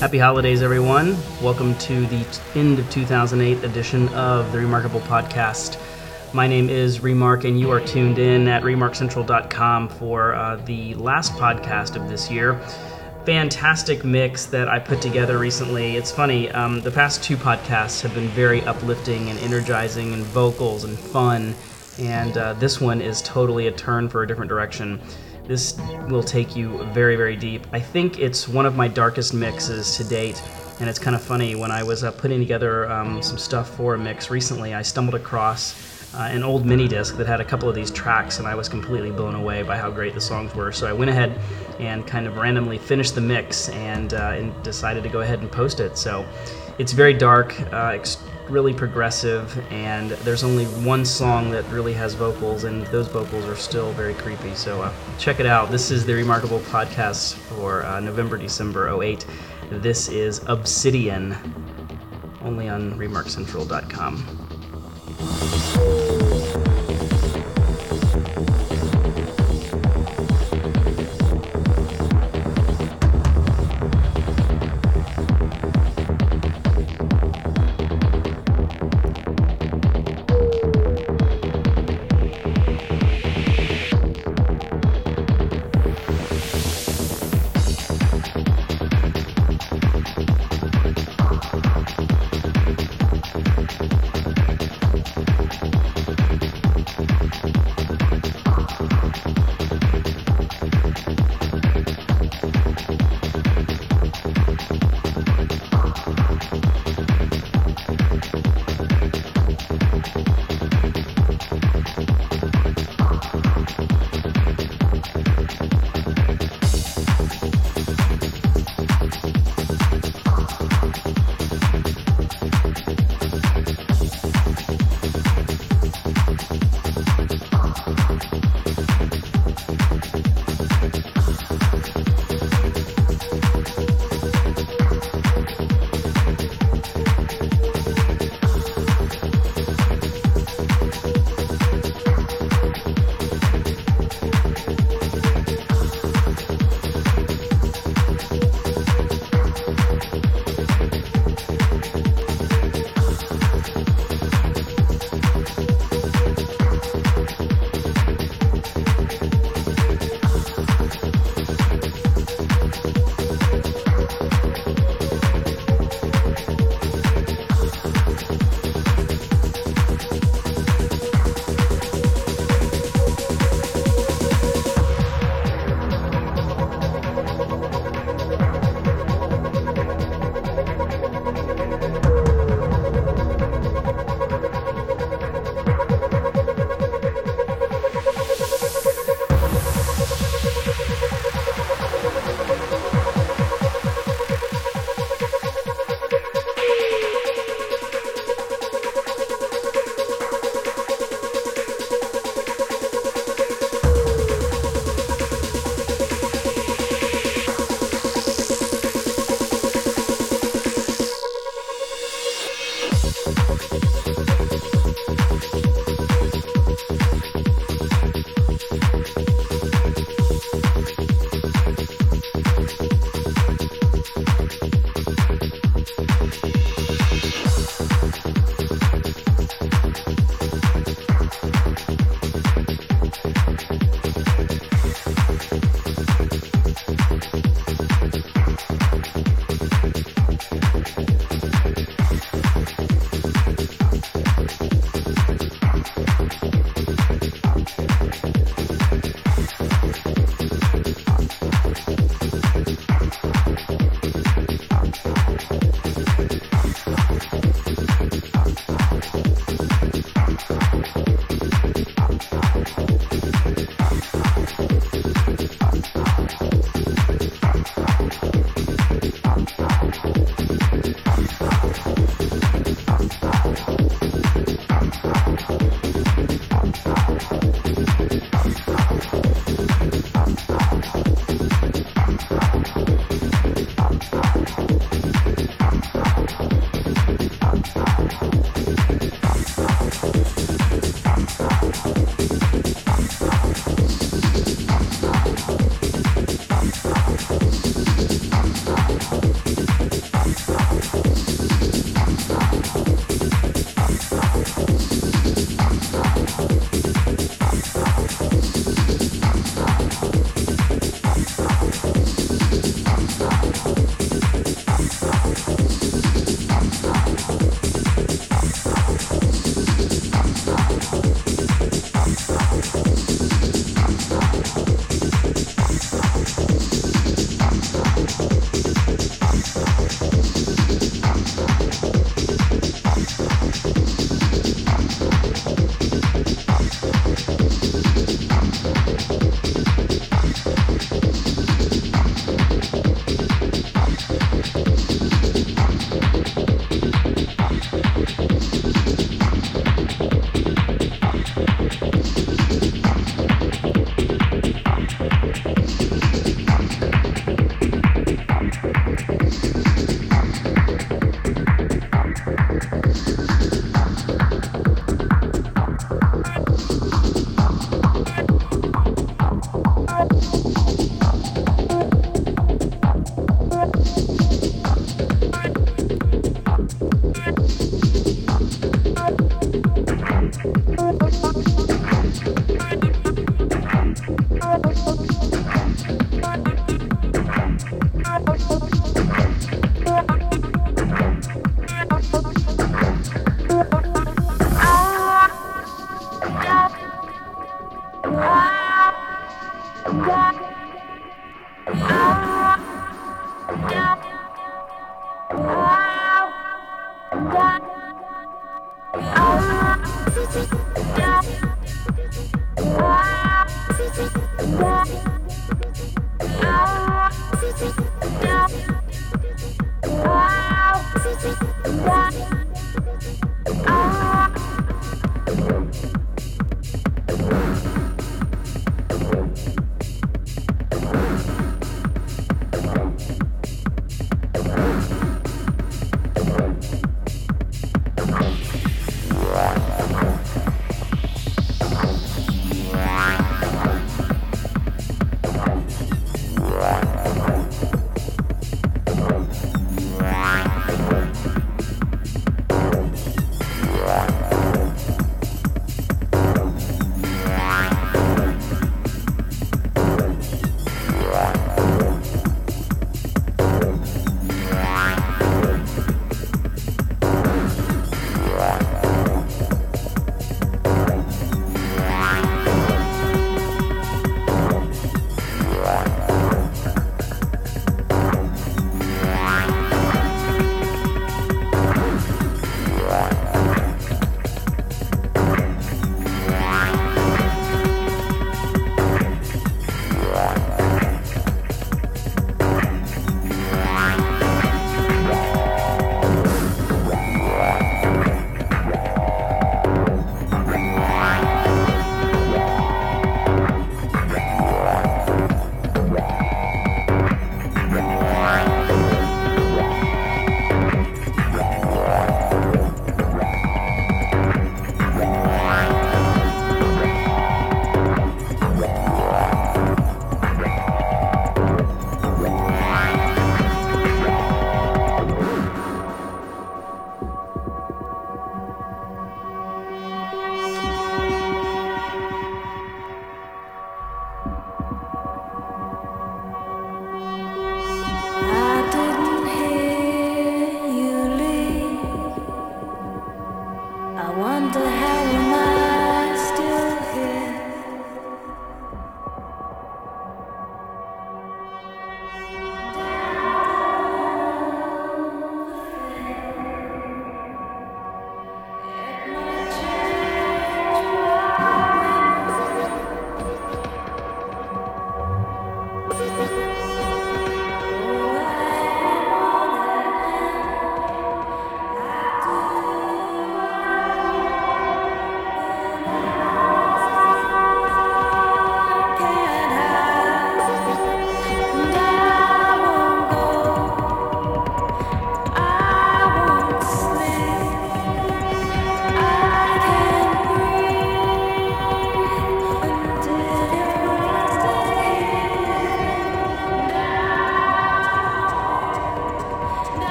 Happy holidays, everyone. Welcome to the end of 2008 edition of the Remarkable Podcast. My name is Remark, and you are tuned in at remarkcentral.com for uh, the last podcast of this year. Fantastic mix that I put together recently. It's funny, um, the past two podcasts have been very uplifting and energizing, and vocals and fun, and uh, this one is totally a turn for a different direction. This will take you very, very deep. I think it's one of my darkest mixes to date. And it's kind of funny when I was uh, putting together um, some stuff for a mix recently, I stumbled across uh, an old mini disc that had a couple of these tracks, and I was completely blown away by how great the songs were. So I went ahead and kind of randomly finished the mix and, uh, and decided to go ahead and post it. So it's very dark, uh, really progressive, and there's only one song that really has vocals, and those vocals are still very creepy. So uh, check it out. This is the Remarkable Podcast for uh, November, December 08. This is Obsidian, only on remarkcentral.com.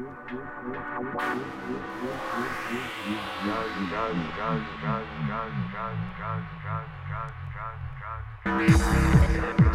Run, run, run,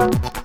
Thank